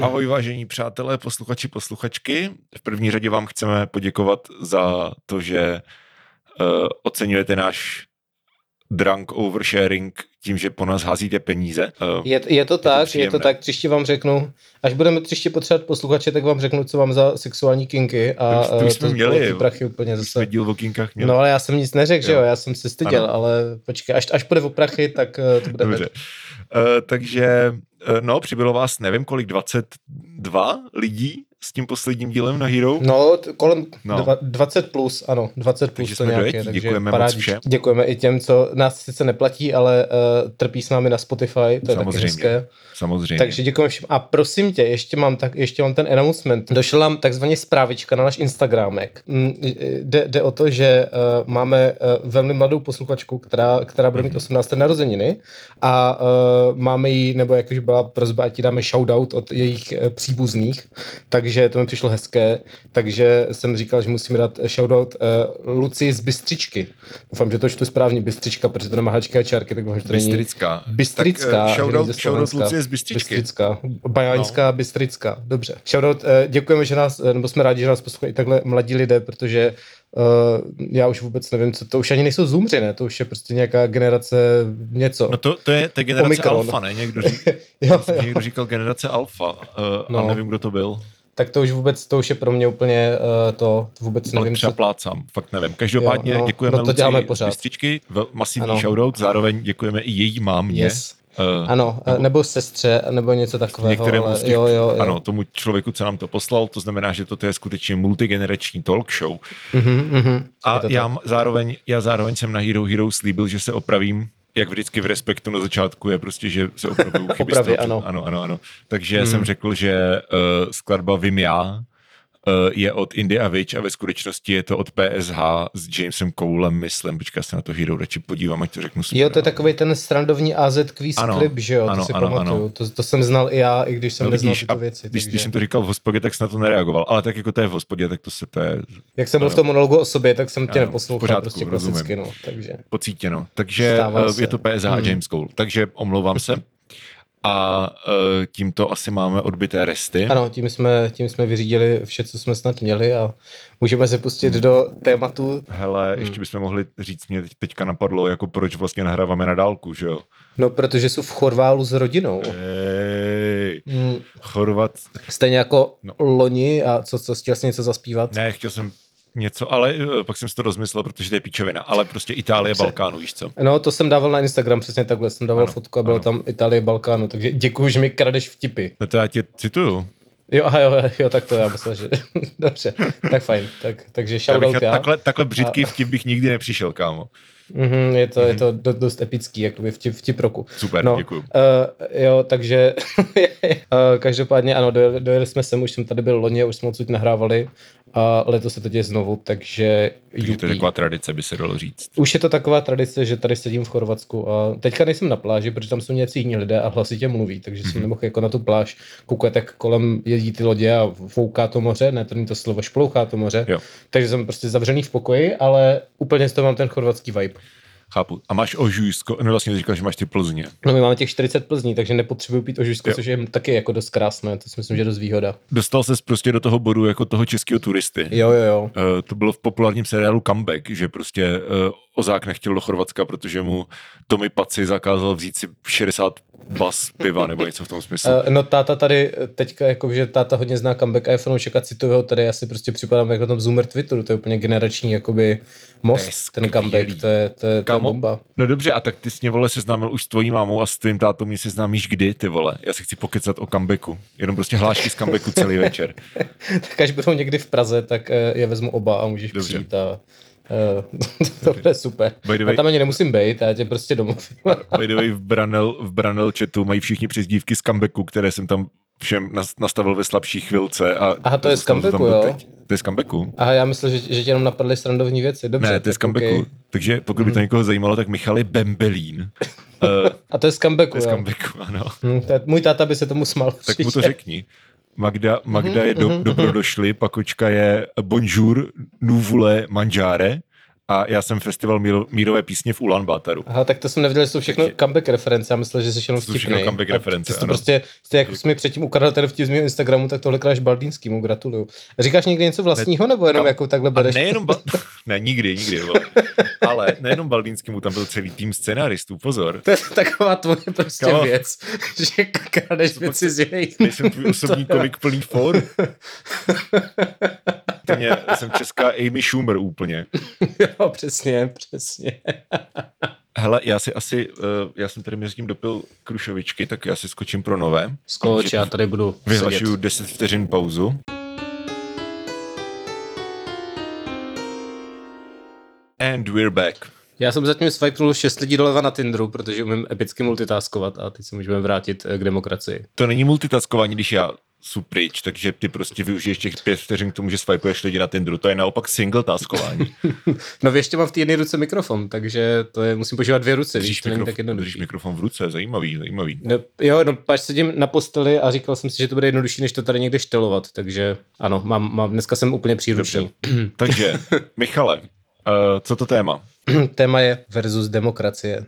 Ahoj vážení přátelé, posluchači, posluchačky. V první řadě vám chceme poděkovat za to, že uh, oceňujete náš drunk oversharing tím, že po nás házíte peníze. Uh, je, je to tak, je to, je to tak, příště vám řeknu, až budeme příště potřebovat posluchače, tak vám řeknu, co vám za sexuální kinky a to, to, jsme to, měli, ty prachy úplně zase. Jsme díl o kinkách měli. No ale já jsem nic neřekl, jo. že jo, já jsem se styděl, ano. ale počkej, až, až půjde o prachy, tak uh, to bude Dobře. Takže, uh, no, přibylo vás, nevím kolik, 22 lidí s tím posledním dílem na Hero? No, kolem no. Dva, 20 plus, ano, 20 plus takže to nějaké. Dojetí, takže děkujeme moc všem. Děkujeme i těm, co nás sice neplatí, ale uh, trpí s námi na Spotify, to je Samozřejmě. taky hezké. Samozřejmě. Takže děkujeme všem. A prosím tě, ještě mám, tak, ještě mám ten announcement. Došla nám takzvaně zprávička na náš Instagramek. Mm, jde, jde o to, že uh, máme uh, velmi mladou posluchačku, která, která bude mít 18. narozeniny a uh, máme jí, nebo jak už byla prozba, ať dáme shoutout od jejich uh, příbuzných, takže to mi přišlo hezké, takže jsem říkal, že musíme dát shoutout uh, Luci z Bystřičky. Doufám, že to čtu správně Bystřička, protože to nemá hačky a čárky, tak možná to není. Bystrická. Bystrická. Tak, uh, shoutout, shoutout Lucie z Bystřičky. Bystrická. Bajáňská, no. Bystrická. Dobře. Shoutout, uh, děkujeme, že nás, nebo jsme rádi, že nás poslouchají i takhle mladí lidé, protože Uh, já už vůbec nevím, co to už ani nejsou zoomři, ne? To už je prostě nějaká generace něco. No to, to je ta generace Omikron. alfa, ne? Někdo, řík, jo, jo. někdo říkal generace alfa, uh, no. a nevím, kdo to byl tak to už vůbec, to už je pro mě úplně uh, to, vůbec nevím. Třeba co... plácám, fakt nevím. Každopádně jo, no, děkujeme no to děláme pořád. Bystřičky, masivní ano. shoutout, zároveň děkujeme i její mámě. Yes. Uh, ano, nebo, nebo sestře, nebo něco takového. Některému ale, z těch, jo, jo, jo. Ano, tomu člověku, co nám to poslal, to znamená, že toto je skutečně multigenerační talk show. Uh-huh, uh-huh. A já zároveň, já zároveň jsem na Hero Hero slíbil, že se opravím jak vždycky v respektu na začátku je prostě, že se opravují chyby. Opravy, ano. ano. Ano, ano, Takže hmm. jsem řekl, že uh, skladba Vím já je od Indie a Witch a ve skutečnosti je to od PSH s Jamesem Coulem, myslím. Počkej, se na to Hero radši podívám, ať to řeknu super. Jo, to je takový ten strandovní AZ quiz ano, clip, že jo? To ano, si ano, pamatuju. Ano. To, to, jsem znal i já, i když jsem no, neznal tyto věci. Když, takže... když, jsem to říkal v hospodě, tak jsem na to nereagoval. Ale tak jako to je v hospodě, tak to se to je... Jak jsem byl v tom monologu o sobě, tak jsem tě ano, neposlouchal pořádku, prostě klasicky, no. Takže... Pocítěno. Takže uh, je to PSH hmm. a James Cole. Takže omlouvám se. A uh, tímto asi máme odbité resty. Ano, tím jsme, tím jsme vyřídili vše, co jsme snad měli a můžeme se pustit do tématu. Hele, hmm. ještě bychom mohli říct, mě teďka napadlo, jako proč vlastně nahráváme na dálku, že jo? No, protože jsou v Chorválu s rodinou. Ej, hmm. Chorvat. Stejně jako no. loni a co, co chtěl jsi něco zaspívat? Ne, chtěl jsem něco, ale uh, pak jsem si to rozmyslel, protože to je píčovina, ale prostě Itálie. Balkánu, víš co? No, to jsem dával na Instagram přesně takhle, jsem dával ano, fotku a bylo ano. tam Itálie, Balkánu, takže děkuji, že mi kradeš vtipy. No to já tě cituju. Jo, aha, jo, jo, tak to já myslel, že dobře, tak fajn, tak, takže shoutout já. já. Takhle, takhle břitký a... vtip bych nikdy nepřišel, kámo. Mm-hmm, je to, mm-hmm. je to dost, dost epický, jakoby vtip, vtip roku. Super, no, děkuji. Uh, jo, takže uh, každopádně ano, dojeli, dojeli jsme sem, už jsem tady byl loni, už jsme odsud nahrávali a letos se to děje znovu, takže... Takže to je taková tradice, by se dalo říct. Už je to taková tradice, že tady sedím v Chorvatsku a teďka nejsem na pláži, protože tam jsou nějací jiní lidé a hlasitě mluví, takže jsem mhm. nemohl jako na tu pláž koukat, jak kolem jezdí ty lodě a fouká to moře, ne, to není to slovo, šplouchá to moře, jo. takže jsem prostě zavřený v pokoji, ale úplně z toho mám ten chorvatský vibe. Chápu. A máš ožujsko, no vlastně říkal, že máš ty Plzně. No my máme těch 40 Plzní, takže nepotřebuji pít ožujsko, jo. což je taky jako dost krásné, to si myslím, že je dost výhoda. Dostal ses prostě do toho bodu jako toho českého turisty. Jo, jo, jo. Uh, to bylo v populárním seriálu Comeback, že prostě uh, Ozák nechtěl do Chorvatska, protože mu Tomi Paci zakázal vzít si 60 bas piva nebo něco v tom smyslu. Uh, no táta tady teďka, jako, že táta hodně zná comeback a je fanoušek a cituje ho tady, asi prostě připadám jako na tom Zoomer Twitteru, to je úplně generační jakoby most, ten comeback, to je, to je, to je bomba. No dobře, a tak ty s mě vole seznámil už s tvojí mámou a s tvým tátou mě seznámíš kdy, ty vole. Já si chci pokecat o comebacku. Jenom prostě hlášky z comebacku celý večer. tak až budou někdy v Praze, tak eh, je vezmu oba a můžeš dobře. přijít a to bude super. By the way, já tam ani nemusím být, já tě prostě domluvím. by the way, v Branel, v Branel chatu mají všichni přezdívky z comebacku, které jsem tam všem nastavil ve slabší chvilce. A Aha, to je z comebacku, jo? Teď. To je z comebacku. Aha, já myslím, že, že tě jenom napadly srandovní věci. Dobře, ne, to je z comebacku. Okay. Takže pokud by to mhm. někoho zajímalo, tak Michal je Bembelín. uh, a to je z comebacku, To je z comebacku, ano. Hmm, to je, můj táta by se tomu smal. Tak mu to řekni. Magda, Magda mm-hmm, je do, mm-hmm. dobrodošli, pakočka je bonjour, nuvule manžáre a já jsem festival míro, mírové písně v Ulan Bataru. Aha, tak to jsem nevěděl, že jsou všechno Takže- comeback reference, já myslel, že jsi jenom To jsou všechno vtipný. comeback A reference, Ty to prostě, ty jak jsi mi předtím ukradl ten vtip z mého Instagramu, tak tohle kráš Baldýnskýmu, gratuluju. Říkáš někdy něco vlastního, nebo jenom kam- jako takhle bereš? nejenom, ba- ne, nikdy, nikdy, vole. ale nejenom Baldýnskému, tam byl celý tým scénáristů, pozor. To je taková tvoje prostě Kámo. věc, že kradeš věci z jiných. Nejsem tvůj osobní komik plný for. Mě, jsem česká Amy Schumer úplně. jo, přesně, přesně. Hele, já si asi, uh, já jsem tady mezi tím dopil krušovičky, tak já si skočím pro nové. Skoč, já tady budu Vyhlašuju sedět. 10 vteřin pauzu. And we're back. Já jsem zatím swipenul 6 lidí doleva na Tinderu, protože umím epicky multitaskovat a teď se můžeme vrátit eh, k demokracii. To není multitaskování, když já jsou pryč, takže ty prostě využiješ těch pět vteřin k tomu, že swipuješ lidi na Tinderu. To je naopak single taskování. No ještě mám v té jedné ruce mikrofon, takže to je, musím používat dvě ruce, víš, Držíš, není tak mikrofon, držíš mikrofon v ruce, zajímavý, zajímavý. No, jo, no, pač sedím na posteli a říkal jsem si, že to bude jednodušší, než to tady někde štelovat, takže ano, mám, mám dneska jsem úplně příruční. Takže, Michale, uh, co to téma? Téma je versus demokracie.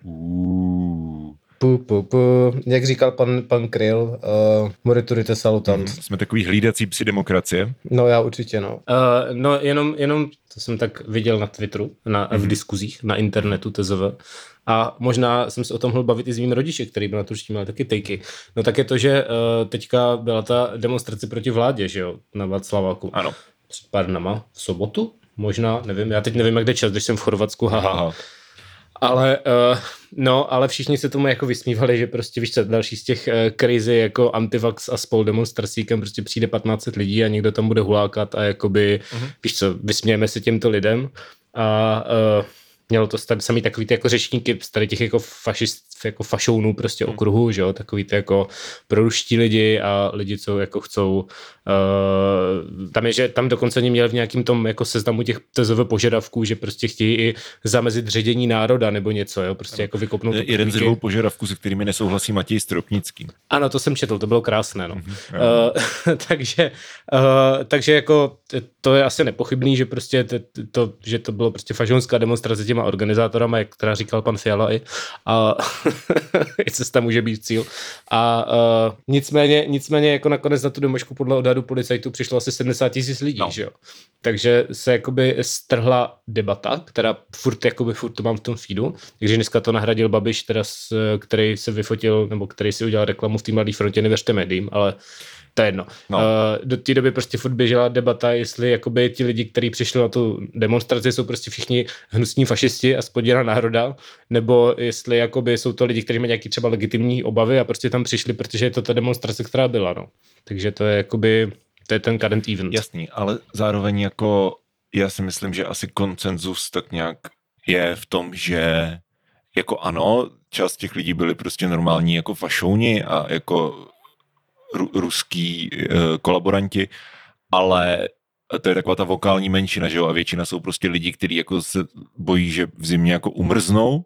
Pu, pu, pu. Jak říkal pan, pan Kryl, uh, moriturite salutant. Jsme takový hlídací psi demokracie. No já určitě, no. Uh, no jenom, jenom, to jsem tak viděl na Twitteru, na, v diskuzích, na internetu TZV. A možná jsem se o tom mohl bavit i s mým rodiče, který byl na to měl taky tejky. No tak je to, že uh, teďka byla ta demonstrace proti vládě, že jo, na Václaváku. Ano. Před pár dnama, v sobotu? Možná, nevím, já teď nevím, jak jde čas, když jsem v Chorvatsku, haha. Aha. Ale, uh, no, ale všichni se tomu jako vysmívali, že prostě víš co, další z těch uh, crazy jako antivax a spol demonstrací, kam prostě přijde 1500 lidí a někdo tam bude hulákat a jakoby, uh-huh. víš co, vysmějeme se těmto lidem a uh, mělo to stát samý takový ty jako řečníky z tady těch jako fašist, jako fašounů prostě okruhu, že jo, takový ty jako proruští lidi a lidi, co jako chcou, uh, tam je, že tam dokonce oni měli v nějakým tom jako seznamu těch TZV požadavků, že prostě chtějí i zamezit ředění národa nebo něco, jo, prostě jako vykopnout je jeden z uprchlíky. dvou požadavků, se kterými nesouhlasí Matěj Stropnický. Ano, to jsem četl, to bylo krásné, no. Uh, takže, uh, takže jako to je asi nepochybný, že prostě t- t- to, že to bylo prostě fažonská demonstrace těma organizátorama, jak která říkal pan Fiala i, a i cesta může být cíl. A uh, nicméně, nicméně jako nakonec na tu domošku podle odhadu policajtů přišlo asi 70 tisíc lidí, no. že jo. Takže se jakoby strhla debata, která furt, jakoby furt to mám v tom feedu, takže dneska to nahradil Babiš, teda s, který se vyfotil, nebo který si udělal reklamu v té mladé frontě, nevěřte médiím, ale to je jedno. No. Uh, do té doby prostě furt běžela debata, jestli jakoby ti lidi, kteří přišli na tu demonstraci, jsou prostě všichni hnusní fašisti a spodina národa, nebo jestli jakoby jsou to lidi, kteří mají nějaký třeba legitimní obavy a prostě tam přišli, protože je to ta demonstrace, která byla. No. Takže to je jakoby, to je ten current event. Jasný, ale zároveň jako já si myslím, že asi koncenzus tak nějak je v tom, že jako ano, část těch lidí byli prostě normální jako fašouni a jako ru, ruský e, kolaboranti, ale to je taková ta vokální menšina, že jo, a většina jsou prostě lidi, kteří jako se bojí, že v zimě jako umrznou,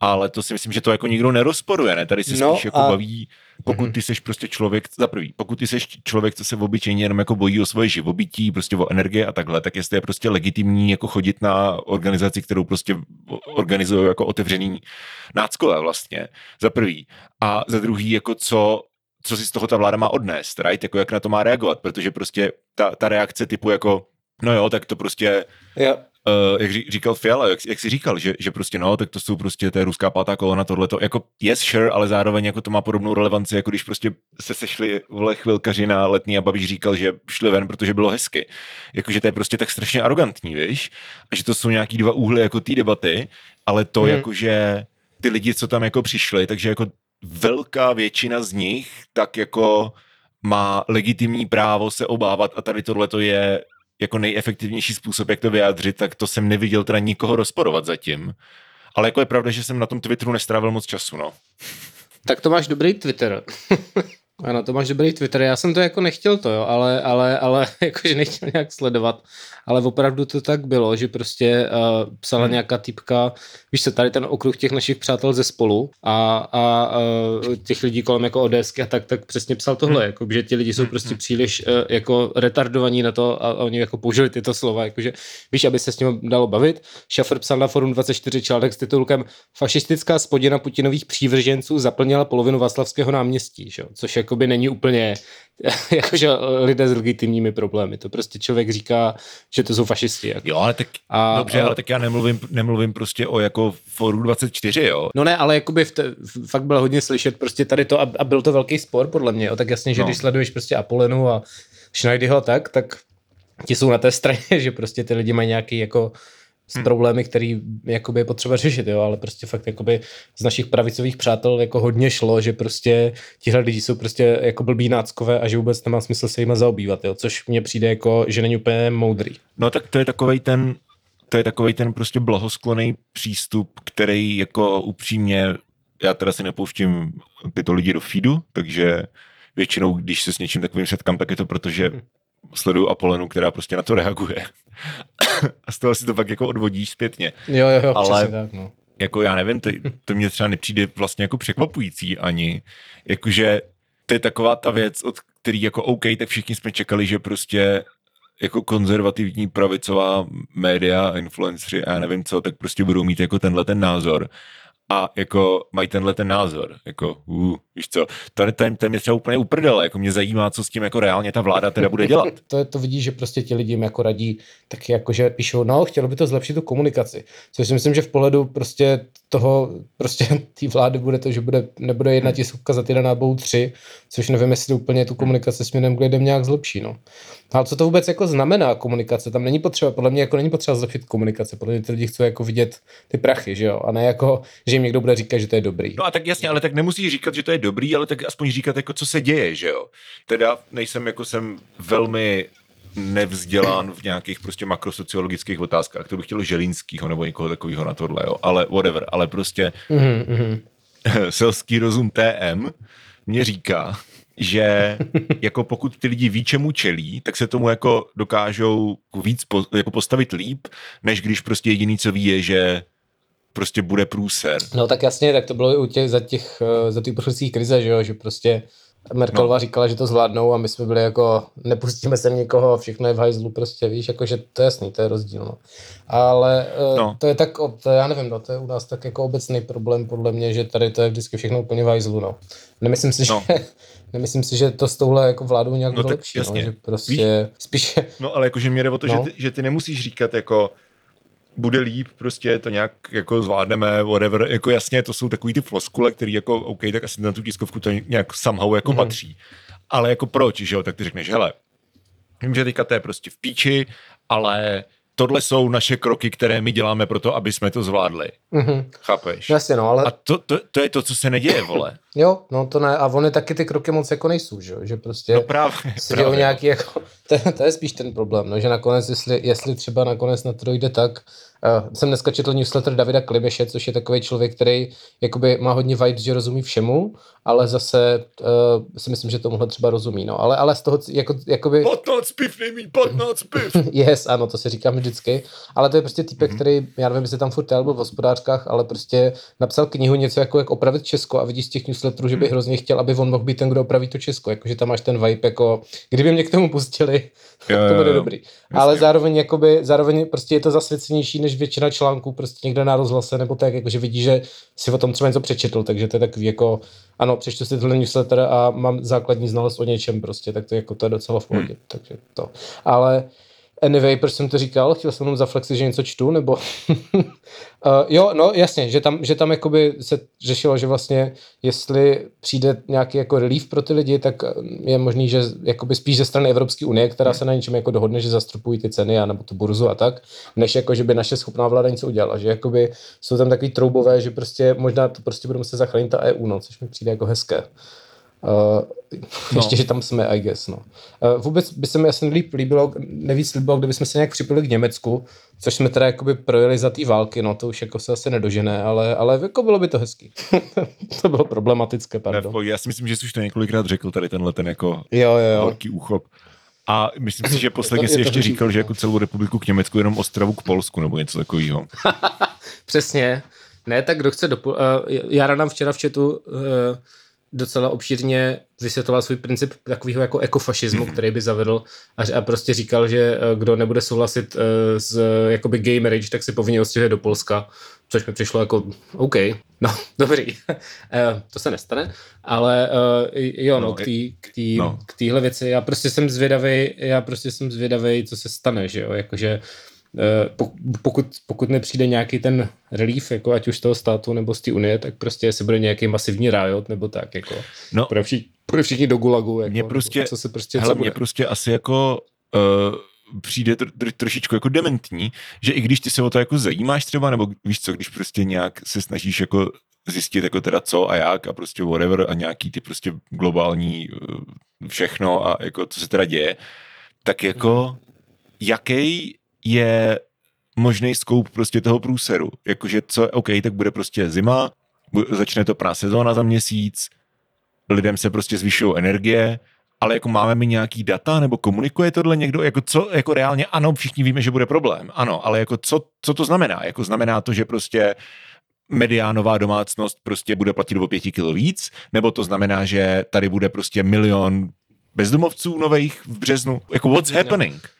ale to si myslím, že to jako nikdo nerozporuje, ne? Tady se No spíš jako a- baví, pokud ty seš prostě člověk, za prvý, pokud ty seš člověk, co se v obyčejně jenom jako bojí o svoje živobytí, prostě o energie a takhle, tak jestli je prostě legitimní jako chodit na organizaci, kterou prostě organizují jako otevřený náckové vlastně, za prvý. A za druhý, jako co co si z toho ta vláda má odnést, right? Jako jak na to má reagovat, protože prostě ta, ta reakce typu jako, no jo, tak to prostě, Ja. uh, jak ří- říkal Fiala, jak, jak si říkal, že, že prostě no, tak to jsou prostě, to je ruská pátá kolona, tohleto, jako yes, sure, ale zároveň jako to má podobnou relevanci, jako když prostě se sešli vole chvilkaři na letní a Babiš říkal, že šli ven, protože bylo hezky. Jakože to je prostě tak strašně arrogantní, víš? A že to jsou nějaký dva úhly jako té debaty, ale to Hmm. jakože ty lidi, co tam jako přišli, takže jako velká většina z nich tak jako má legitimní právo se obávat a tady tohle je jako nejefektivnější způsob, jak to vyjádřit, tak to jsem neviděl teda nikoho rozporovat zatím. Ale jako je pravda, že jsem na tom Twitteru nestrávil moc času, no. Tak to máš dobrý Twitter. Ano, to máš dobrý Twitter. Já jsem to jako nechtěl to, jo, ale, ale, ale jakože nechtěl nějak sledovat. Ale opravdu to tak bylo, že prostě uh, psala hmm. nějaká typka, víš co, tady ten okruh těch našich přátel ze spolu a, a uh, těch lidí kolem jako ODSky a tak, tak přesně psal tohle, hmm. jako, že ti lidi jsou hmm. prostě hmm. příliš uh, jako retardovaní na to a, a oni jako použili tyto slova, jakože víš, aby se s ním dalo bavit. Šafer psal na forum 24 článek s titulkem Fašistická spodina Putinových přívrženců zaplnila polovinu Václavského náměstí, že? což jakoby není úplně jakože lidé s legitimními problémy. To prostě člověk říká, že to jsou fašisti. Jako. Jo, ale tak, a, dobře, a, ale tak já nemluvím, nemluvím prostě o jako Foru 24, jo. No ne, ale jakoby v te, fakt bylo hodně slyšet prostě tady to a, a byl to velký spor podle mě, jo. tak jasně, že no. když sleduješ prostě Apolenu a Schneidyho tak, tak ti jsou na té straně, že prostě ty lidi mají nějaký jako s hmm. problémy, který jakoby je potřeba řešit, jo, ale prostě fakt jakoby z našich pravicových přátel jako hodně šlo, že prostě tihle lidi jsou prostě jako blbý náckové a že vůbec nemá smysl se jima zaobývat, jo, což mně přijde jako, že není úplně moudrý. No tak to je takový ten, to je takový ten prostě blahoskloný přístup, který jako upřímně, já teda si nepouštím tyto lidi do feedu, takže většinou, když se s něčím takovým setkám, tak je to proto, že hmm sleduju Apolenu, která prostě na to reaguje. a z toho si to pak jako odvodíš zpětně. Jo, jo, jo, Ale tak, no. jako já nevím, to, to mě třeba nepřijde vlastně jako překvapující ani. Jakože to je taková ta věc, od který jako OK, tak všichni jsme čekali, že prostě jako konzervativní pravicová média, influenceri a já nevím co, tak prostě budou mít jako tenhle ten názor a jako mají tenhle ten názor, jako uh, víš co, tady ten, ten mě třeba úplně uprdele, jako mě zajímá, co s tím jako reálně ta vláda teda bude dělat. to, to vidí, že prostě ti lidi jim jako radí, tak jako, že píšou, no, chtělo by to zlepšit tu komunikaci, což si myslím, že v pohledu prostě toho, prostě té vlády bude to, že bude, nebude jedna tiskovka za týden nebo tři, což nevím, jestli úplně tu komunikaci směrem k lidem nějak zlepší, no. Ale co to vůbec jako znamená komunikace? Tam není potřeba, podle mě jako není potřeba zlepšit komunikace, podle mě ty lidi chcou jako vidět ty prachy, že jo, a ne jako, že jim někdo bude říkat, že to je dobrý. No a tak jasně, ale tak nemusí říkat, že to je dobrý, ale tak aspoň říkat jako co se děje, že jo. Teda nejsem jako jsem velmi nevzdělán v nějakých prostě makrosociologických otázkách. To bych chtěl Želínskýho nebo někoho takového na tohle, jo. Ale whatever, ale prostě mm-hmm. selský rozum TM mě říká, že jako pokud ty lidi ví, čemu čelí, tak se tomu jako dokážou víc po, jako postavit líp, než když prostě jediný, co ví, je, že prostě bude průser. No tak jasně, tak to bylo i u těch, za těch, eh, za těch uprchlických krize, že jo, že prostě Merkelová no. říkala, že to zvládnou a my jsme byli jako, nepustíme se nikoho, všechno je v hajzlu, prostě víš, jako, že to je jasný, to je rozdíl, no. Ale eh, no. to je tak, to já nevím, no, to je u nás tak jako obecný problém podle mě, že tady to je vždycky všechno úplně v hajzlu, no. Nemyslím si, no. že nemyslím si, že to s touhle jako vládou nějak no, lepší, no, že prostě Víš? spíše... No ale jakože mě jde o to, no. že, ty, že ty nemusíš říkat jako bude líp, prostě to nějak jako zvládneme, whatever, jako jasně, to jsou takový ty floskule, který jako, OK, tak asi na tu tiskovku to nějak somehow jako mm-hmm. patří. Ale jako proč, že jo, tak ty řekneš, hele, vím, že teďka to je prostě v píči, ale tohle jsou naše kroky, které my děláme pro to, aby jsme to zvládli. Mm-hmm. Chápeš? Jasně, no, ale... A to, to, to, je to, co se neděje, vole. jo, no to ne, a oni taky ty kroky moc jako nejsou, že, že prostě no právě, právě. nějaký jako, to, to, je spíš ten problém, no, že nakonec, jestli, jestli třeba nakonec na to dojde tak, Uh, jsem dneska četl newsletter Davida Klibeše, což je takový člověk, který jakoby má hodně vibes, že rozumí všemu, ale zase uh, si myslím, že tomuhle třeba rozumí. No. Ale, ale z toho, jako, jakoby... 15 piv, nejmí 15 piv. yes, ano, to si říkám vždycky. Ale to je prostě typek, mm-hmm. který, já nevím, jestli tam furt byl v hospodářkách, ale prostě napsal knihu něco jako jak opravit Česko a vidíš z těch newsletterů, že by mhm. hrozně chtěl, aby on mohl být ten, kdo opraví to Česko. Jakože tam máš ten vibe, jako kdyby mě k tomu pustili, jo, to bude jo, dobrý. Jasně. Ale zároveň, jakoby, zároveň prostě je to zasvěcenější než většina článků prostě někde na rozhlase, nebo tak, jakože vidí, že si o tom třeba něco přečetl, takže to je takový jako, ano, přečtu si tohle newsletter a mám základní znalost o něčem prostě, tak to, jako, to je docela v pohodě, hmm. takže to. Ale Anyway, proč jsem to říkal? Chtěl jsem jenom zaflexit, že něco čtu, nebo... uh, jo, no jasně, že tam, že tam jakoby se řešilo, že vlastně jestli přijde nějaký jako relief pro ty lidi, tak je možný, že jakoby spíš ze strany Evropské unie, která se na něčem jako dohodne, že zastrupují ty ceny a nebo tu burzu a tak, než jako, že by naše schopná vláda něco udělala. Že jakoby jsou tam takový troubové, že prostě možná to prostě budeme se zachránit ta EU, no, což mi přijde jako hezké. Uh, ještě, že tam jsme, I guess, no. Uh, vůbec by se mi asi líp líbilo, nevíc líbilo, kdyby jsme se nějak připili k Německu, což jsme teda jakoby projeli za té války, no to už jako se asi nedožené, ale, ale jako bylo by to hezký. to bylo problematické, pardon. Já si myslím, že jsi už to několikrát řekl, tady tenhle ten jako jo, jo, jo. velký úchop. A myslím si, že posledně si ještě říkal, že jako celou republiku k Německu, jenom Ostravu k Polsku, nebo něco takového. Přesně. Ne, tak kdo chce do... Uh, já nám včera v chatu uh, docela obšírně vysvětloval svůj princip takového jako ekofašismu, mm-hmm. který by zavedl a, a prostě říkal, že uh, kdo nebude souhlasit uh, s jakoby gay marriage, tak si povinně odstěhuje do Polska, což mi přišlo jako OK, no dobrý, to se nestane, ale jo, no, no k té no. k téhle věci, já prostě jsem zvědavý, já prostě jsem zvědavý, co se stane, že jo, jakože Eh, pokud, pokud nepřijde nějaký ten relief, jako ať už z toho státu nebo z té unie, tak prostě se bude nějaký masivní riot nebo tak, jako. No, bude, všichni, bude všichni do gulagu, jako, mě prostě, co se prostě hele, co mě prostě asi jako uh, přijde tr, tr, trošičku jako dementní, že i když ty se o to jako zajímáš třeba, nebo víš co, když prostě nějak se snažíš jako zjistit jako teda co a jak a prostě whatever a nějaký ty prostě globální uh, všechno a jako co se teda děje, tak jako jaký je možný scoop prostě toho průseru. Jakože co, OK, tak bude prostě zima, začne to prá sezóna za měsíc, lidem se prostě zvyšují energie, ale jako máme mi nějaký data, nebo komunikuje tohle někdo, jako co, jako reálně, ano, všichni víme, že bude problém, ano, ale jako co, co to znamená? Jako znamená to, že prostě mediánová domácnost prostě bude platit o pěti kilo víc, nebo to znamená, že tady bude prostě milion bezdomovců nových v březnu? Jako what's happening?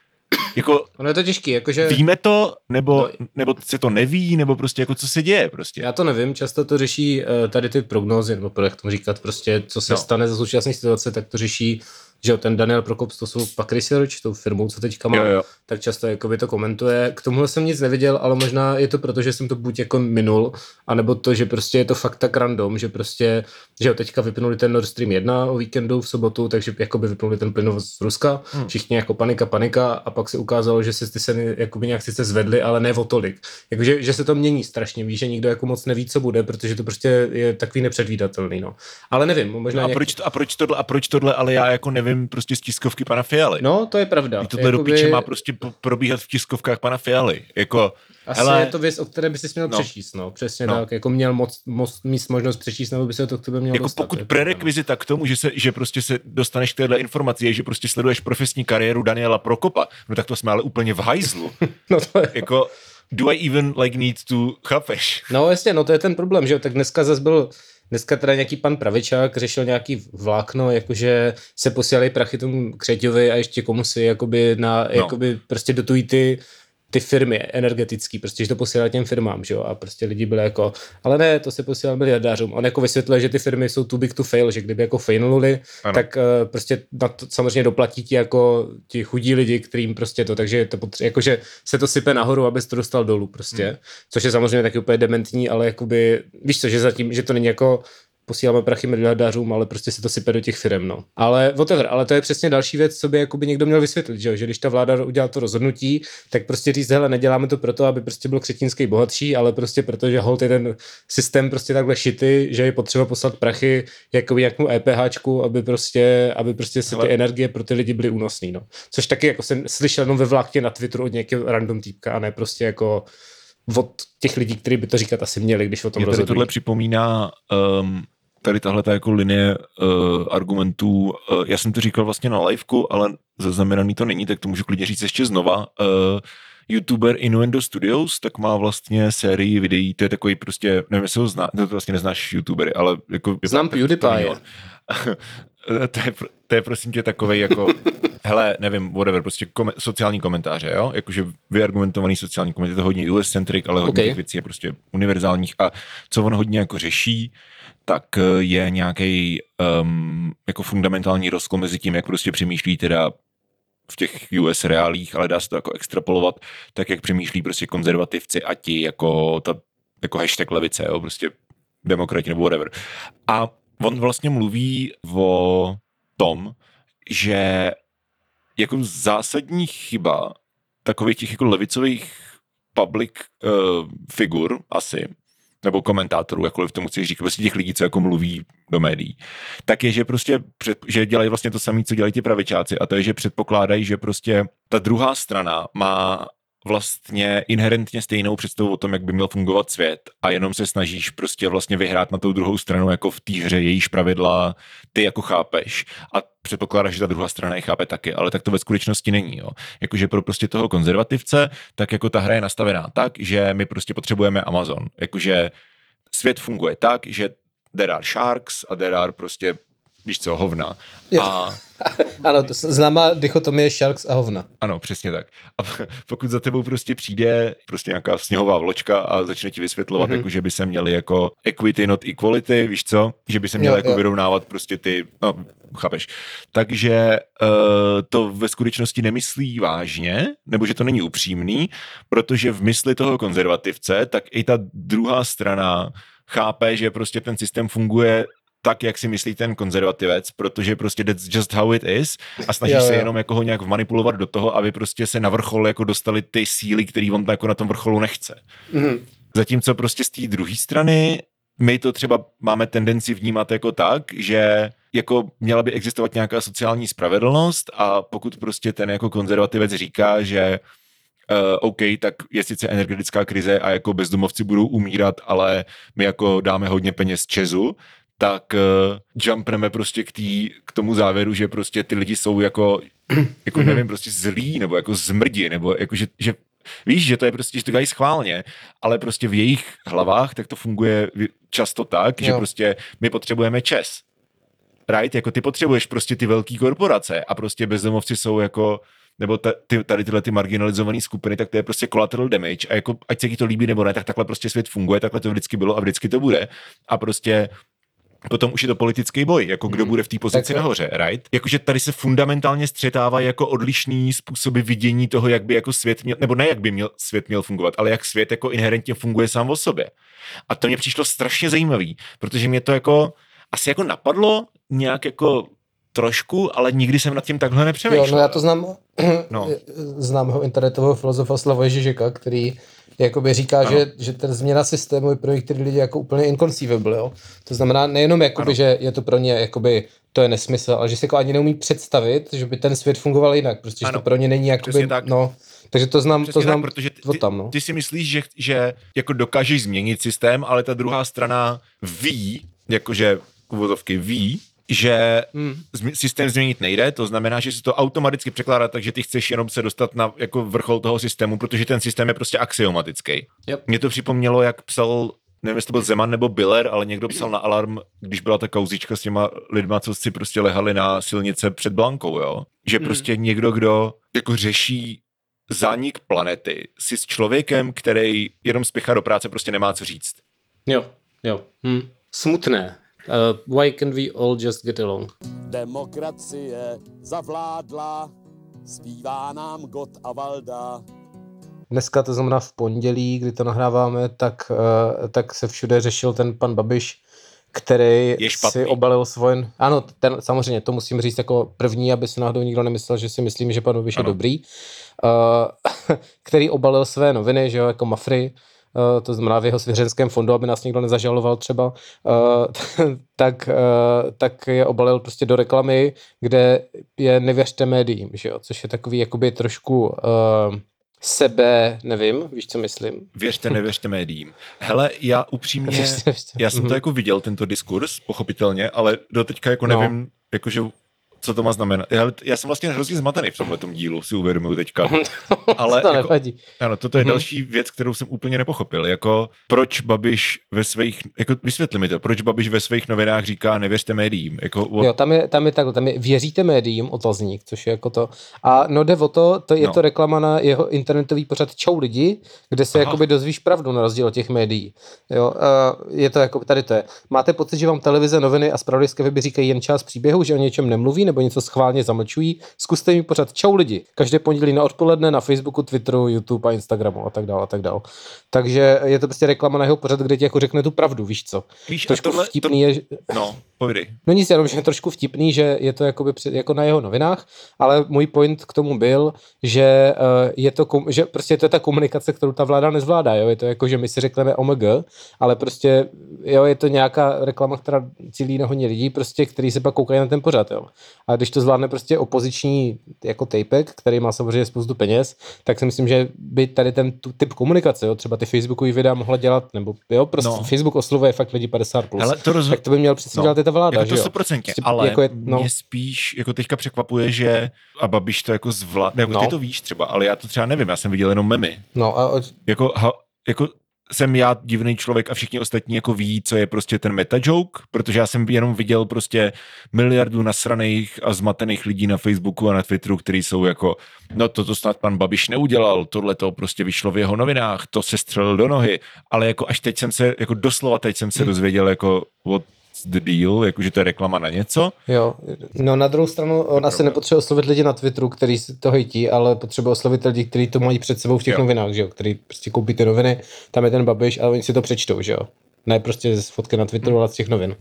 Jako, ono je to těžký, jakože... Víme to, nebo, no, nebo se to neví, nebo prostě jako co se děje prostě. Já to nevím, často to řeší uh, tady ty prognózy, nebo jak tomu říkat, prostě co se no. stane za současné situace, tak to řeší že jo, ten Daniel Prokop, to jsou pak Research, tou firmou, co teďka má, jo, jo. tak často by to komentuje. K tomuhle jsem nic neviděl, ale možná je to proto, že jsem to buď jako minul, anebo to, že prostě je to fakt tak random, že prostě, že jo, teďka vypnuli ten Nord Stream 1 o víkendu v sobotu, takže jako by vypnuli ten plyn z Ruska, hmm. všichni jako panika, panika a pak se ukázalo, že se ty ceny by nějak sice zvedly, ale ne o tolik. Jakože, že se to mění strašně, víš, že nikdo jako moc neví, co bude, protože to prostě je takový nepředvídatelný, no. Ale nevím, možná no a, nějak... proč to, a proč tohle, a proč tohle, ale já jako nevím, nevím prostě z tiskovky pana Fialy. No, to je pravda. I tohle Jakoby... do má prostě probíhat v tiskovkách pana Fialy. Jako, Asi hele... je to věc, o které by si měl no. přečíst, no. Přesně no. tak, jako měl moc, moc, mít možnost přečíst, nebo by se to k tebe mělo jako dostat. Pokud jako, prerekvizita k tomu, že, se, že prostě se dostaneš k téhle informaci, je, že prostě sleduješ profesní kariéru Daniela Prokopa, no tak to jsme ale úplně v hajzlu. no to je... Jako, do I even like need to, chápeš? No jasně, no to je ten problém, že jo, tak dneska zase byl Dneska teda nějaký pan Pravičák řešil nějaký vlákno, jakože se posílali prachy tomu Křeťovi a ještě komu si jakoby, na, no. jakoby prostě dotují ty ty firmy energetický, prostě, že to posílá těm firmám, že jo, a prostě lidi byli jako, ale ne, to se posílá miliardářům. On jako vysvětluje, že ty firmy jsou too big to fail, že kdyby jako failnuli, tak uh, prostě na to samozřejmě doplatí ti jako ti chudí lidi, kterým prostě to, takže to potře- jakože se to sype nahoru, abys to dostal dolů prostě, hmm. což je samozřejmě taky úplně dementní, ale jakoby, víš co, že zatím, že to není jako posíláme prachy miliardářům, ale prostě se to sype do těch firm. No. Ale whatever, ale to je přesně další věc, co by jakoby někdo měl vysvětlit, že, že když ta vláda udělá to rozhodnutí, tak prostě říct, hele, neděláme to proto, aby prostě byl křetínský bohatší, ale prostě proto, že hold je ten systém prostě takhle šity, že je potřeba poslat prachy jakoby nějakou EPHčku, aby prostě, aby prostě se ty ale... energie pro ty lidi byly únosné. No. Což taky jako jsem slyšel jenom ve vláktě na Twitteru od nějakého random týpka a ne prostě jako od těch lidí, kteří by to říkat asi měli, když o tom rozhodují. tohle připomíná um, tady tahle ta jako linie uh, argumentů, uh, já jsem to říkal vlastně na liveku, ale zaznamenaný to není, tak to můžu klidně říct ještě znova. Uh, YouTuber Innuendo Studios, tak má vlastně sérii videí, to je takový prostě, nevím, jestli ho zná, to vlastně neznáš YouTubery, ale jako... Znám PewDiePie. to, je, to je prosím tě takový jako, hele, nevím, whatever, prostě kom, sociální komentáře, jo, jakože vyargumentovaný sociální komentáře, to hodně US-centric, ale hodně okay. těch věcí je prostě univerzálních a co on hodně jako řeší, tak eh, je nějaký um, jako fundamentální rozkol mezi tím, jak prostě přemýšlí teda v těch US reálích, ale dá se to jako extrapolovat, tak jak přemýšlí prostě konzervativci a ti jako ta jako hashtag levice, jo, prostě demokrati nebo whatever. A on vlastně mluví o tom, že jako zásadní chyba takových těch jako levicových public uh, figur asi nebo komentátorů, jakkoliv tomu chceš říkat, prostě těch lidí, co jako mluví do médií, tak je, že prostě, před, že dělají vlastně to samé, co dělají ti pravičáci. A to je, že předpokládají, že prostě ta druhá strana má vlastně inherentně stejnou představu o tom, jak by měl fungovat svět a jenom se snažíš prostě vlastně vyhrát na tou druhou stranu jako v té hře, jejíž pravidla ty jako chápeš a předpokládáš, že ta druhá strana je chápe taky, ale tak to ve skutečnosti není. Jo. Jakože pro prostě toho konzervativce, tak jako ta hra je nastavená tak, že my prostě potřebujeme Amazon. Jakože svět funguje tak, že there are sharks a there are prostě víš co, hovna. A... ano, to známá dichotomie Sharks a hovna. Ano, přesně tak. A pokud za tebou prostě přijde prostě nějaká sněhová vločka a začne ti vysvětlovat, mm-hmm. jako, že by se měli jako equity, not equality, víš co? Že by se měli jo, jako jo. vyrovnávat prostě ty, no, chápeš. Takže uh, to ve skutečnosti nemyslí vážně, nebo že to není upřímný, protože v mysli toho konzervativce, tak i ta druhá strana chápe, že prostě ten systém funguje tak, jak si myslí ten konzervativec, protože prostě that's just how it is a snaží jo, se jo. jenom jako ho nějak manipulovat do toho, aby prostě se na vrchol jako dostali ty síly, který on jako na tom vrcholu nechce. Mm-hmm. Zatímco prostě z té druhé strany my to třeba máme tendenci vnímat jako tak, že jako měla by existovat nějaká sociální spravedlnost a pokud prostě ten jako konzervativec říká, že uh, OK, tak je sice energetická krize a jako bezdomovci budou umírat, ale my jako dáme hodně peněz Česu, tak uh, jumpneme prostě k, tý, k tomu závěru, že prostě ty lidi jsou jako, jako nevím, prostě zlí, nebo jako zmrdi, nebo jako, že, že Víš, že to je prostě, že to dělají schválně, ale prostě v jejich hlavách tak to funguje často tak, jo. že prostě my potřebujeme čes. Right? Jako ty potřebuješ prostě ty velké korporace a prostě bezdomovci jsou jako nebo ta, ty, tady tyhle ty marginalizované skupiny, tak to je prostě collateral damage a jako ať se ti to líbí nebo ne, tak takhle prostě svět funguje, takhle to vždycky bylo a vždycky to bude. A prostě potom už je to politický boj, jako kdo hmm. bude v té pozici tak, nahoře, right? Jakože tady se fundamentálně střetávají jako odlišný způsoby vidění toho, jak by jako svět měl, nebo ne jak by měl svět měl fungovat, ale jak svět jako inherentně funguje sám o sobě. A to mě přišlo strašně zajímavý, protože mě to jako asi jako napadlo nějak jako trošku, ale nikdy jsem nad tím takhle nepřemýšlel. Jo, no já to znám, no. znám ho internetového filozofa Slava Žižeka, který jakoby říká, že, že ten změna systému je pro některé lidi jako úplně inconceivable, jo. To znamená nejenom jakoby, že je to pro ně jakoby to je nesmysl, ale že si jako ani neumí představit, že by ten svět fungoval jinak, prostě, ano. že to pro ně není jakoby, tak. no, takže to znám, Přesně to znám tak, protože ty, tam, no. ty si myslíš, že, že jako dokážeš změnit systém, ale ta druhá strana ví, jakože uvozovky ví, že hmm. systém změnit nejde, to znamená, že si to automaticky překládá tak, že ty chceš jenom se dostat na jako vrchol toho systému, protože ten systém je prostě axiomatický. Yep. Mně to připomnělo, jak psal nevím, jestli to byl Zeman nebo Biller, ale někdo psal na alarm, když byla ta kauzička s těma lidma, co si prostě lehali na silnice před Blankou, jo. Že hmm. prostě někdo, kdo jako řeší zánik planety, si s člověkem, který jenom spěchá do práce, prostě nemá co říct. Jo, jo. Hm. Smutné. Uh, why can we all just get along? Demokracie zavládla, zpívá nám God a Valda. Dneska, to znamená v pondělí, kdy to nahráváme, tak, uh, tak se všude řešil ten pan Babiš, který si obalil svoj... Ano, ten, samozřejmě, to musím říct jako první, aby si náhodou nikdo nemyslel, že si myslím, že pan Babiš ano. je dobrý. Uh, který obalil své noviny, že jo, jako Mafry, to znamená v jeho svěřenském fondu, aby nás někdo nezažaloval třeba, eh, tak, eh, tak je obalil prostě do reklamy, kde je nevěřte médiím, že jo? což je takový jakoby trošku sebe, nevím, víš, co myslím? Věřte, nevěřte médiím. Hele, já upřímně, věřte, věřte. já jsem to mhm. jako viděl, tento diskurs, pochopitelně, ale do teďka jako no. nevím, no. jakože co to má znamenat. Já, já jsem vlastně hrozně zmatený v tomhle dílu, si uvědomuji teďka. Ale to jako, ano, toto je hmm. další věc, kterou jsem úplně nepochopil. Jako, proč Babiš ve svých, jako vysvětli mi to, proč Babiš ve svých novinách říká nevěřte médiím. Jako, o... Jo, tam je, tam je takhle, tam je věříte médiím, otazník, což je jako to. A no jde o to, to je no. to reklama na jeho internetový pořad Čau lidi, kde se Aha. jakoby dozvíš pravdu na rozdíl od těch médií. Jo, je to jako, tady to je. Máte pocit, že vám televize, noviny a zpravodajské weby říkají jen část příběhu, že o něčem nemluví, nebo něco schválně zamlčují, zkuste mi pořád čau lidi. Každé pondělí na odpoledne na Facebooku, Twitteru, YouTube a Instagramu a tak dále a tak dále. Takže je to prostě reklama na jeho pořad, kde ti jako řekne tu pravdu, víš co. Víš, Trošku tohle, vtipný je, že- No, povídej. No nic, jenom, že je trošku vtipný, že je to jakoby před, jako na jeho novinách, ale můj point k tomu byl, že uh, je to, že prostě to je ta komunikace, kterou ta vláda nezvládá, jo, je to jako, že my si řekneme OMG, ale prostě, jo, je to nějaká reklama, která cílí na hodně lidí, prostě, který se pak koukají na ten pořad, jo. A když to zvládne prostě opoziční jako tejpek, který má samozřejmě spoustu peněz, tak si myslím, že by tady ten tu, typ komunikace, jo, třeba ty Facebookové videa mohla dělat, nebo jo, prostě No. Facebook oslovuje fakt lidi 50+. Plus. Hele, to rozho- tak to by měl přesně no. dělat i ta vláda, Jako to že jo? 100%, Prostě ale jako je- no. mě spíš jako teďka překvapuje, že a Babiš to jako zvládne, jako no. Ty to víš třeba, ale já to třeba nevím, já jsem viděl jenom memy. No a Jako, ha, jako jsem já divný člověk a všichni ostatní jako ví, co je prostě ten meta joke, protože já jsem jenom viděl prostě miliardu nasraných a zmatených lidí na Facebooku a na Twitteru, kteří jsou jako, no toto snad pan Babiš neudělal, tohle to prostě vyšlo v jeho novinách, to se střelil do nohy, ale jako až teď jsem se, jako doslova teď jsem se dozvěděl jako what's the deal, jako že to je reklama na něco, jo. No na druhou stranu, on asi nepotřebuje oslovit lidi na Twitteru, který si to hejtí, ale potřebuje oslovit lidi, kteří to mají před sebou v těch Jo. novinách, že jo, který prostě koupí ty noviny, tam je ten Babiš a oni si to přečtou, že jo. Ne prostě z fotky na Twitteru, ale z těch novin.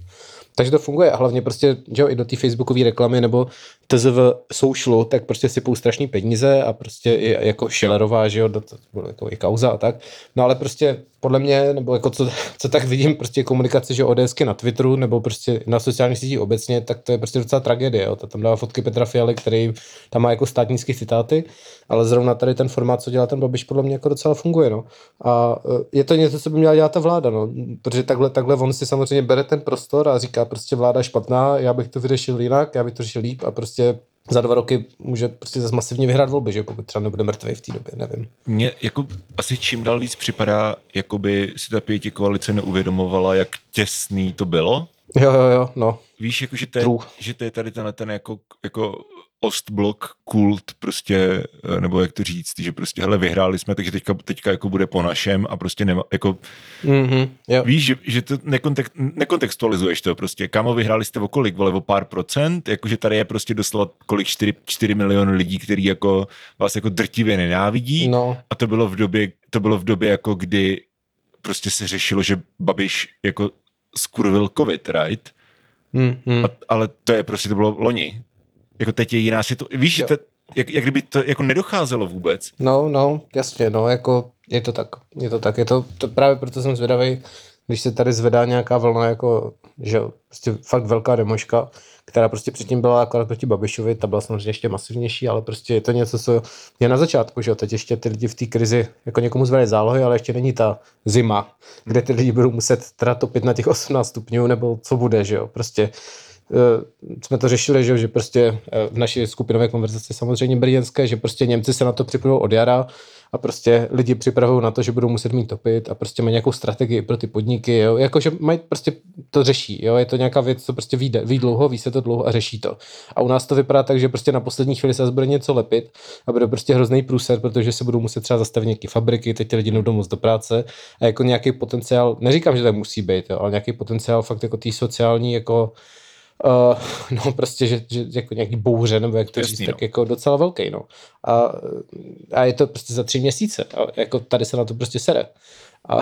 Takže to funguje a hlavně prostě, že jo, i do té facebookové reklamy nebo TZV socialu, tak prostě sypou strašný peníze a prostě i jako Schillerová, že jo, do to bylo jako i kauza a tak. No ale prostě podle mě, nebo jako co, co tak vidím, prostě komunikace, že ODSky na Twitteru nebo prostě na sociálních sítích obecně, tak to je prostě docela tragédie, jo. To tam dává fotky Petra Fialy, který tam má jako státnický citáty, ale zrovna tady ten formát, co dělá ten Babiš, podle mě jako docela funguje, no. A e, je to něco, co by měla dělat ta vláda, no. Protože takhle, takhle on si samozřejmě bere ten prostor a říká prostě vláda špatná, já bych to vyřešil jinak, já bych to řešil líp a prostě za dva roky může prostě zase masivně vyhrát volby, že pokud třeba nebude mrtvý v té době, nevím. Mně jako asi čím dál víc připadá, jako by si ta pěti koalice neuvědomovala, jak těsný to bylo. Jo, jo, jo, no. Víš, jako, že, to je, že to je tady tenhle ten jako, jako Ostblok kult prostě, eh, nebo jak to říct, že prostě hele, vyhráli jsme, takže teďka, teďka jako bude po našem a prostě nema, jako Mhm, jo. víš, že, že to nekontek, nekontextualizuješ to prostě, kámo, vyhráli jste o kolik, vole, o pár procent, jakože tady je prostě doslova kolik 4, 4 miliony lidí, který jako vás jako drtivě nenávidí No, a to bylo v době, to bylo v době jako kdy prostě se řešilo, že Babiš jako skurvil covid, right? mm, mm. A, ale to je prostě, to bylo loni. Jako teď je jiná situace. Víš, Jo. to, jak, jak kdyby to jako nedocházelo vůbec. No, no, jasně, no, jako je to tak, je to tak, je to, to právě proto jsem zvědavý, když se tady zvedá nějaká vlna, jako, že prostě fakt velká demoška, která prostě předtím byla akorát proti Babišovi, ta byla samozřejmě ještě masivnější, ale prostě je to něco, co je na začátku, že jo, teď ještě ty lidi v té krizi, jako někomu zvedají zálohy, ale ještě není ta zima, kde ty lidi budou muset teda topit na těch 18 stupňů, nebo co bude, že jo, prostě jsme to řešili, že, že prostě eh, v naší skupinové konverzaci samozřejmě brněnské, že prostě Němci se na to připravují od jara a prostě lidi připravují na to, že budou muset mít topit a prostě mají nějakou strategii pro ty podniky, jo, jakože mají prostě to řeší, jo, je to nějaká věc, co prostě ví, ví dlouho, ví se to dlouho a řeší to. A u nás to vypadá tak, že prostě na poslední chvíli se bude něco lepit a bude prostě hrozný průser, protože se budou muset třeba zastavit nějaké fabriky, teď ty lidi nejdou moc do práce a jako nějaký potenciál, neříkám, že to musí být, jo, ale nějaký potenciál fakt jako tý sociální jako Uh, no prostě, že, že jako nějaký bouře, nebo jak to Jasný, říct, no. tak jako docela velký, no. A, a je to prostě za tři měsíce. A jako tady se na to prostě sere. A,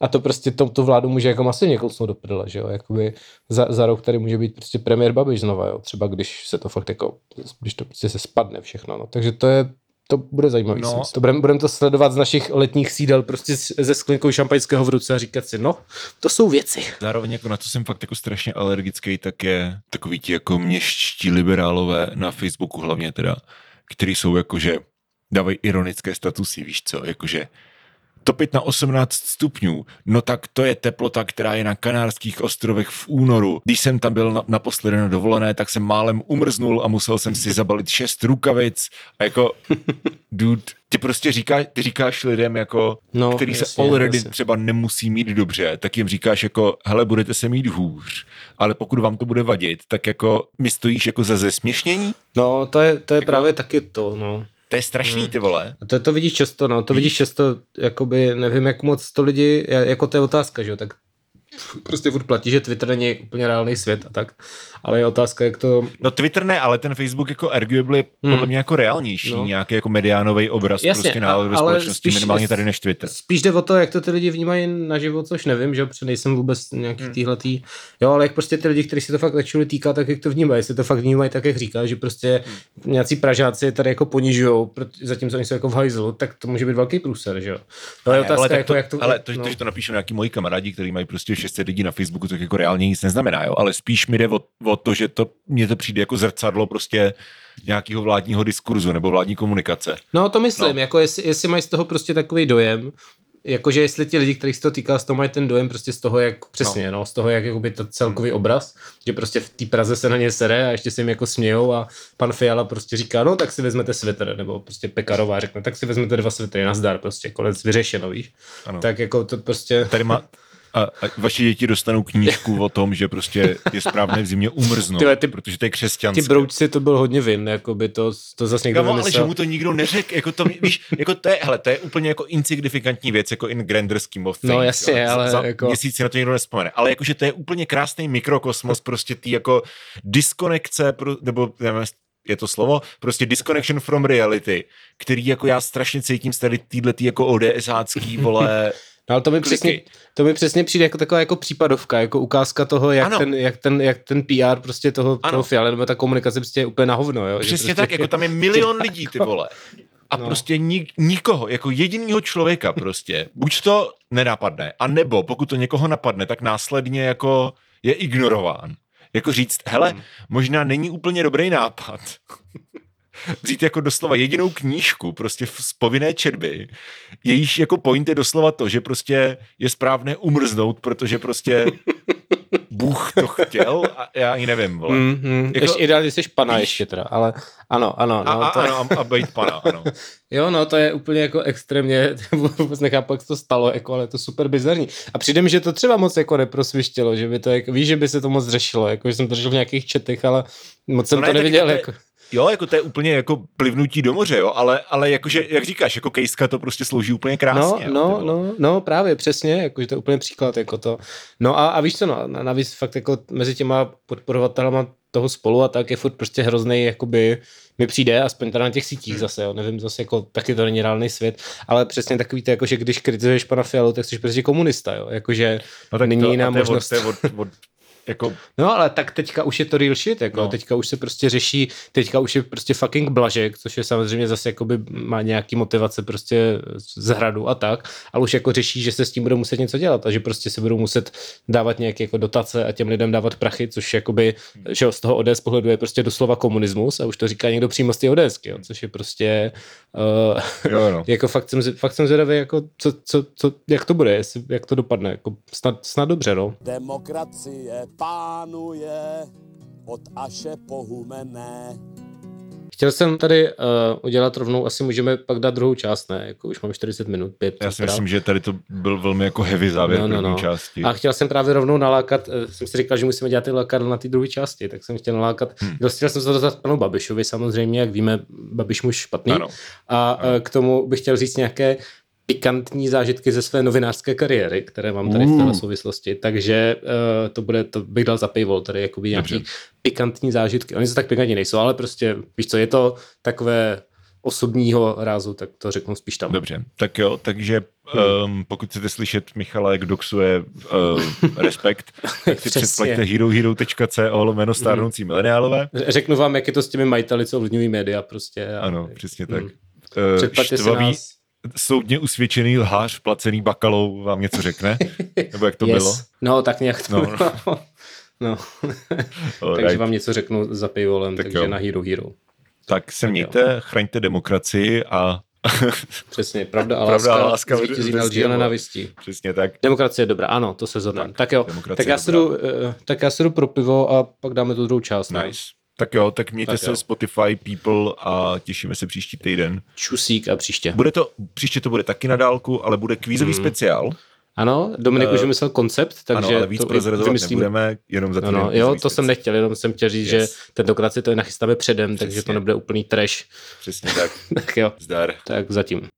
a to prostě tom, tu vládu může jako masivně kousnout do prdele, že jo, jakoby za, za rok tady může být prostě premiér Babiš znova, jo, třeba když se to fakt jako, když to prostě se spadne všechno, no, takže to je, to bude zajímavý. No. To budeme budem to sledovat z našich letních sídel, prostě se sklinkou šampaňského v ruce a říkat si, no, to jsou věci. Zároveň jako na to jsem fakt jako strašně alergický, tak je takový ti jako měščtí liberálové na Facebooku hlavně teda, který jsou jakože dávají ironické statusy, víš co, jakože topit na 18 stupňů, no tak to je teplota, která je na Kanárských ostrovech v únoru. Když jsem tam byl na, naposledy na dovolené, tak jsem málem umrznul a musel jsem si zabalit šest rukavic a jako, dude, ty prostě říkáš, ty říkáš lidem jako, No, který se jasně, already jasně. třeba nemusí mít dobře, tak jim říkáš jako, hele, budete se mít hůř, ale pokud vám to bude vadit, tak jako mi stojíš jako za zesměšnění? No, to je, to je právě taky to, no. To je strašný, ty vole. A to, to vidíš často, no, to vidíš často, jakoby, nevím, jak moc to lidi, jako to je otázka, že jo, tak prostě furt platí, že Twitter není úplně reálný svět a tak. Ale je otázka, jak to... No Twitter ne, ale ten Facebook jako arguably je podle Hmm. mě jako reálnější, No. nějaký jako mediánový obraz Jasně, prostě náledu ve ale společnosti spíš- minimálně tady než Twitter. Spíš jde o to, jak to ty lidi vnímají naživo, což nevím, že jo, protože nejsem vůbec nějaký hmm. týhletý. Jo, ale jak prostě ty lidi, kteří se to fakt actually týká, tak jak to vnímají. Jestli to fakt vnímají tak, jak říká, že prostě hmm. nějací Pražáci je tady jako ponižují, zatímco oni jsou jako v hajzlu, tak to může být velký průser, že jo. To je Ne, otázka, ale, jako, to, jak to... ale to, no. to, že to napíšu nějaký moji kamarádi, kteří mají prostě 600 lidí na Facebooku, tak jako reálně nic neznamená, jo? ale spíš mi jde o, o to, že to mně to přijde jako zrcadlo prostě nějakého vládního diskurzu nebo vládní komunikace. No to myslím, No. jako jestli, jestli mají z toho prostě takový dojem, jakože jestli ti lidi, kterých se to týká, z toho mají ten dojem prostě z toho, jak přesně, no, no z toho, jak jakoby to celkový obraz, že prostě v té Praze se na ně sere a ještě se jim jako smějou a pan Fiala prostě říká, no tak si vezmete svitr, nebo prostě Pekarová řekne, tak si vezmete dva svitry, nazdar, prostě konec vyřešeno, víš. Ano. Tak jako to prostě... Tady má, a, a vaše děti dostanou knížku o tom, že prostě je správné v zimě umrznout, Tyhle, ty- protože to je Ty křesťanské. broučci to byl hodně vin, jako by to, to zase někdo Kamo, ale že mu to nikdo neřekl, jako to, víš, jako to je, hele, to je úplně jako insignifikantní věc, jako in grander scheme of things. No, jasně, jo. ale za, za jako- měsíc si na to nikdo nespomene. Ale jakože to je úplně krásný mikrokosmos, prostě tý jako diskonekce, pro, nebo nevím, je to slovo, prostě disconnection from reality, který jako já strašně cítím z tady týhle tý jako ODSácký, vole, No, ale to mi, kliky. přesně, to mi přesně přijde jako taková jako případovka, jako ukázka toho, jak, Ano. ten, jak, ten, jak ten PR prostě toho, Ano. toho fialy, nebo ta komunikace prostě je úplně na hovno. Jo? Že Přesně prostě, tak, jako tam je milion lidí, ty vole. A No. prostě nik, nikoho, jako jedinýho člověka prostě, buď to nenapadne, a nebo pokud to někoho napadne, tak následně jako je ignorován. Jako říct, hele, Hmm. možná není úplně dobrý nápad. Vzít jako doslova jedinou knížku, prostě z povinné četby, jejíž jako point je doslova to, že prostě je správné umrznout, protože prostě Bůh to chtěl a já ani nevím, vole. Mm, mm, Jako- ještě ideálně jsi pana víš? ještě teda, ale ano, ano. A, No, a, to, ano, a, a být pana, ano. Jo, no, to je úplně jako extrémně, vůbec nechápu, jak se to stalo, jako, ale je to super bizarní. A přijde mi, že to třeba moc jako neprosvištělo, že by to, jako, víš, že by se to moc řešilo, jako, že jsem to řešil v nějakých četech, ale moc jsem No to ne, tak neviděl. je- Jako. Jo, jako to je úplně jako plivnutí do moře, jo, ale, ale jakože, jak říkáš, jako kejska to prostě slouží úplně No, krásně. jo, ty no, no, no, právě, přesně, jakože to je úplně příklad, jako to. No a, a víš co, no, na- navíc fakt jako mezi těma podporovatelama toho spolu a tak je furt prostě hrozný, jakoby mi přijde, aspoň teda na těch sítích zase, jo, nevím, zase jako taky to není reálný svět, ale přesně takový to, jako, že když kritizuješ pana Fialu, tak jsi prostě komunista, jo, jakože no tak není to, jiná to od- možnost. To je od, od, jako, No ale tak teďka už je to real shit, jako No. teďka už se prostě řeší, teďka už je prostě fucking blažek, což je samozřejmě zase jakoby má nějaký motivace prostě z hradu a tak, ale už jako řeší, že se s tím budou muset něco dělat a že prostě se budou muset dávat nějaké jako dotace a těm lidem dávat prachy, což jakoby, že z toho ODS pohledu je prostě doslova komunismus a už to říká někdo přímo z té ODSky, jo, což je prostě uh, jo, no. jako fakt jsem, fakt jsem zvědavý, jako co, co, co, jak to bude, jestli, jak to dopadne, jako snad, snad dobře, no. Demokracie pánuje od Aše pohumené. Chtěl jsem tady uh, udělat rovnou, asi můžeme pak dát druhou část, ne? Jako už mám 40 minut, pět. Já si myslím, že tady to byl velmi jako heavy závěr No, no, první no. části. A chtěl jsem právě rovnou nalákat, uh, jsem si říkal, že musíme dělat ty lakadla na té druhé části, tak jsem chtěl nalákat. Hmm. Chtěl jsem se dostat panu Babišovi, samozřejmě, jak víme, Babiš muž špatný. Ano. A uh, k tomu bych chtěl říct nějaké pikantní zážitky ze své novinářské kariéry, které mám tady v Uh. této souvislosti, takže uh, to bude, to bych dal za paywall, tady jakoby nějaký Dobře. pikantní zážitky. Oni se tak pikantní nejsou, ale prostě, víš co, je to takové osobního rázu, tak to řeknu spíš tam. Dobře, tak jo, takže um, pokud chcete slyšet Michala, jak doxuje uh, respekt, tak si předplaťte herohero.co lomeno stárnoucí mileniálové. Řeknu vám, jak je to s těmi majiteli, co ovlivňují média prostě. A, Ano, přesně tak. Mm. Uh, štvavý, nás. Soudně usvědčený lhář placený bakalou vám něco řekne? Nebo jak to yes. bylo? No, tak nějak to No. bylo. no. Takže vám něco řeknu za paywallem, Tak takže jo. na Hero Hero. Tak se mějte, chraňte demokracii a Přesně, pravda a Pravda láska, a láska zvítězí na lži a nenavistí. přesně tak. Demokracie je dobrá, ano, to se zhodneme. Tak, tak jo, tak já, dobrá. jdu, eh, tak já si jdu pro pivo a pak dáme tu druhou část. ne? Tak jo, tak mějte Tak se jo. Spotify, People a těšíme se příští týden. Čusík a příště. Bude to, příště to bude taky na dálku, ale bude kvízový Hmm. speciál. Ano, Dominik Eh, už vymyslel koncept, takže ano, ale víc to prozrazovat vymyslíme. nebudeme, jenom za No, týden no, jo, to jsem speciál. nechtěl, jenom jsem chtěl říct, Yes. že tentokrát si to nachystáme předem, takže Přesně. to nebude úplný trash. Přesně tak. tak jo, Zdar. tak zatím.